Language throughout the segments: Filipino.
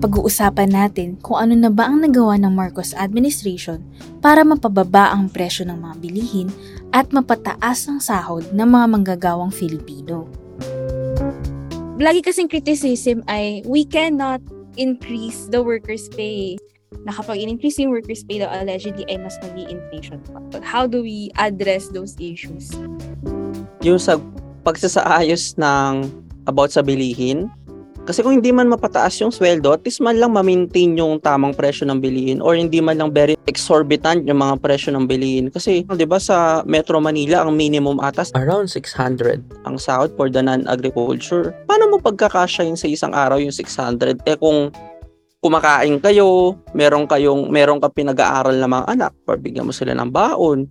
Pag-uusapan natin kung ano na ba ang nagawa ng Marcos administration para mapababa ang presyo ng mga bilihin at mapataas ang sahod ng mga manggagawang Filipino. lagi kasing criticism ay we cannot increase the workers' pay. Na kapag in-increase yung workers' pay daw allegedly ay mas mag inflation pa. But how do we address those issues? yung sa pagsasaayos ng about sa bilihin. Kasi kung hindi man mapataas yung sweldo, at least man lang ma-maintain yung tamang presyo ng bilihin or hindi man lang very exorbitant yung mga presyo ng bilihin. Kasi, di ba, sa Metro Manila, ang minimum atas around 600 ang sahod for the non-agriculture. Paano mo pagkakasya yun sa isang araw yung 600? Eh kung kumakain kayo, meron kayong meron ka pinag-aaral na mga anak, or bigyan mo sila ng baon,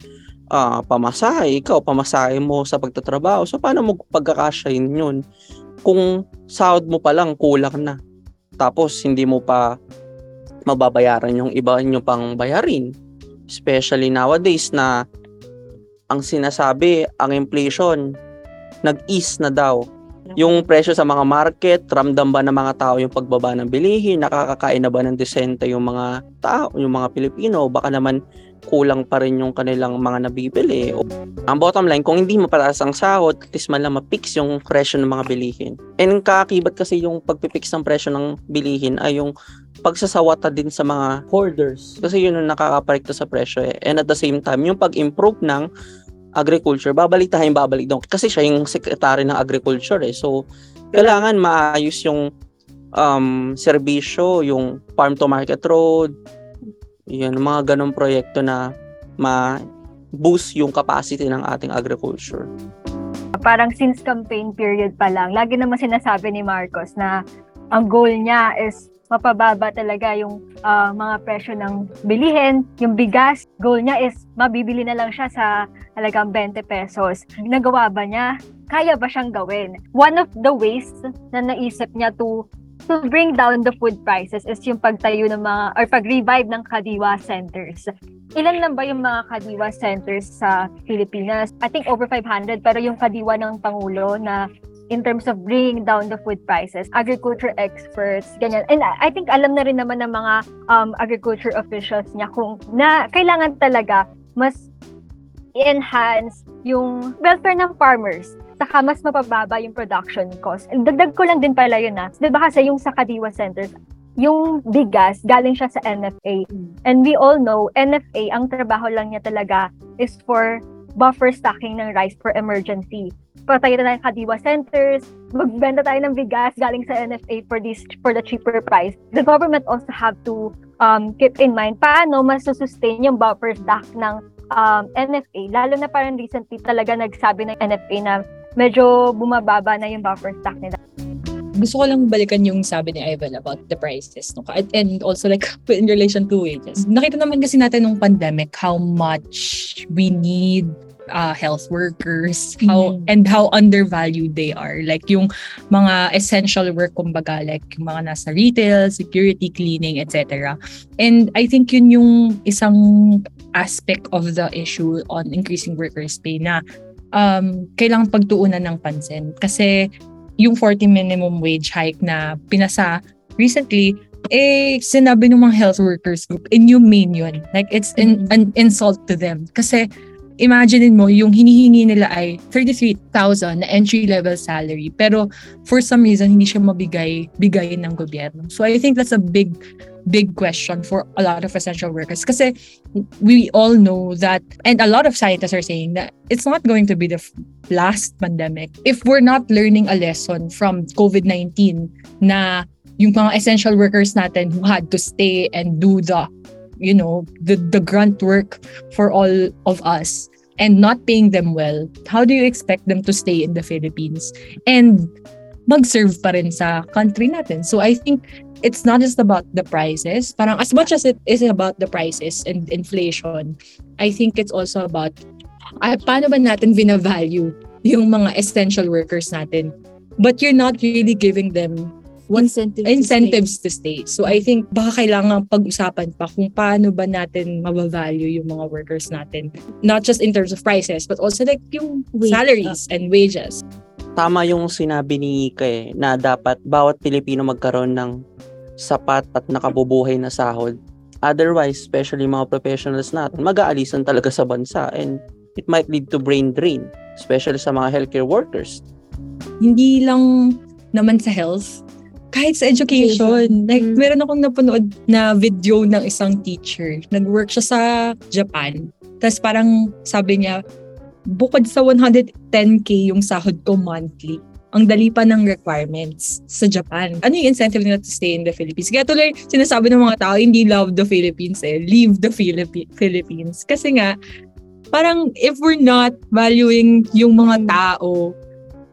ah pamasahe, ikaw, pamasahe mo sa pagtatrabaho. So, paano mo pagkakasyahin yun? Kung sahod mo pa lang, kulang na. Tapos, hindi mo pa mababayaran yung iba nyo pang bayarin. Especially nowadays na ang sinasabi, ang inflation, nag-ease na daw. Yung presyo sa mga market, ramdam ba ng mga tao yung pagbaba ng bilihin? Nakakakain na ba ng desente yung mga tao, yung mga Pilipino? Baka naman kulang pa rin yung kanilang mga nabibili. O, ang bottom line, kung hindi mapataas ang sahod, at least man lang mapix yung presyo ng mga bilihin. And kakakibat kasi yung pagpipix ng presyo ng bilihin ay yung pagsasawata din sa mga hoarders. Kasi yun yung nakakaparekto sa presyo eh. And at the same time, yung pag-improve ng agriculture, babalik tayong babalik doon. Kasi siya yung secretary ng agriculture eh. So, kailangan maayos yung um, serbisyo, yung farm to market road, yun, mga ganong proyekto na ma-boost yung capacity ng ating agriculture. Parang since campaign period pa lang, lagi naman sinasabi ni Marcos na ang goal niya is mapababa talaga yung ah, mga presyo ng bilihin, yung bigas. Goal niya is mabibili na lang siya sa halagang 20 pesos. Nagawa ba niya? Kaya ba siyang gawin? One of the ways na naisip niya to to bring down the food prices is yung pagtayo ng mga or pag-revive ng kadiwa centers. Ilan lang ba yung mga kadiwa centers sa Pilipinas? I think over 500 pero yung kadiwa ng Pangulo na in terms of bringing down the food prices, agriculture experts, ganyan. And I think alam na rin naman ng mga um, agriculture officials niya kung na kailangan talaga mas i-enhance yung welfare ng farmers saka mas mapababa yung production cost. Dagdag ko lang din pala yun na. Di ba kasi yung sa Kadiwa Centers, yung bigas galing siya sa NFA. And we all know, NFA, ang trabaho lang niya talaga is for buffer stocking ng rice for emergency. Patayo na ng Kadiwa Centers, magbenta tayo ng bigas galing sa NFA for this for the cheaper price. The government also have to um, keep in mind paano mas sustain yung buffer stock ng um, NFA. Lalo na parang recently talaga nagsabi ng NFA na medyo bumababa na yung buffer stock nila. gusto ko lang balikan yung sabi ni Ivan about the prices no and, and also like in relation to wages. Nakita naman kasi natin nung pandemic how much we need uh, health workers how Mm. and how undervalued they are like yung mga essential work kumbaga like yung mga nasa retail security cleaning etc and I think yun yung isang aspect of the issue on increasing workers pay na um, kailangan pagtuunan ng pansin kasi yung 40 minimum wage hike na pinasa recently, eh, sinabi ng mga health workers group, inhumane yun. Like, it's in, an insult to them. Kasi, imagine mo, yung hinihingi nila ay 33,000 na entry-level salary. Pero, for some reason, hindi siya mabigay bigay ng gobyerno. So, I think that's a big, big question for a lot of essential workers. Kasi, we all know that, and a lot of scientists are saying that it's not going to be the last pandemic if we're not learning a lesson from COVID-19 na yung mga essential workers natin who had to stay and do the you know the the grunt work for all of us and not paying them well how do you expect them to stay in the Philippines and mag-serve pa rin sa country natin? So I think it's not just about the prices. Parang as much as it is about the prices and inflation I think it's also about ay, paano ba natin vina-value yung mga essential workers natin? But you're not really giving them what Incentive to incentives to stay. So I think baka kailangan pag-usapan pa kung paano ba natin mabavalue yung mga workers natin. Not just in terms of prices, but also like yung Wage, salaries and wages. Tama yung sinabi ni Ika eh, na dapat bawat Pilipino magkaroon ng sapat at nakabubuhay na sahod. Otherwise, especially mga professionals natin, mag-aalisan talaga sa bansa and it might lead to brain drain, especially sa mga healthcare workers. Hindi lang naman sa health, kahit sa education. Like, Mm. meron akong napanood na video ng isang teacher. Nag-work siya sa Japan. Tapos parang sabi niya, bukod sa 110k yung sahod ko monthly, ang dali pa ng requirements sa Japan. Ano yung incentive nila to stay in the Philippines? Kaya tuloy, sinasabi ng mga tao, hindi love the Philippines eh, leave the Philippi- Philippines. Kasi nga, parang if we're not valuing yung mga tao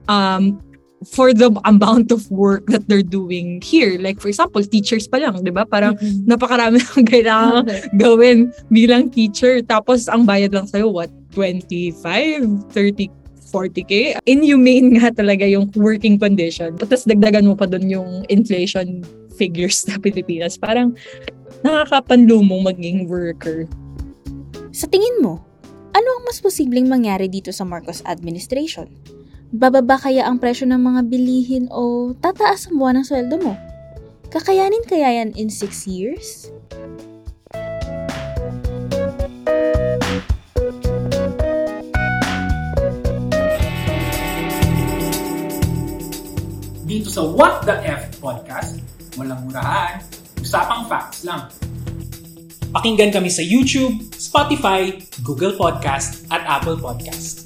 um, for the amount of work that they're doing here. Like for example, teachers pa lang, 'di ba? Parang napakarami ng kailangan gawin bilang teacher. Tapos ang bayad lang sa'yo, what? 25, 30, 40k. Inhumane nga talaga yung working condition. Tapos dagdagan mo pa doon yung inflation figures sa Pilipinas. Parang nakakapanlumong maging worker. Sa tingin mo, ano ang mas posibleng mangyari dito sa Marcos administration? Bababa kaya ang presyo ng mga bilihin o tataas ang buwan ng sweldo mo? Kakayanin kaya yan in 6 years? Dito sa What the F Podcast, walang murahan, usapang facts lang. Pakinggan kami sa YouTube, Spotify, Google Podcast at Apple Podcast.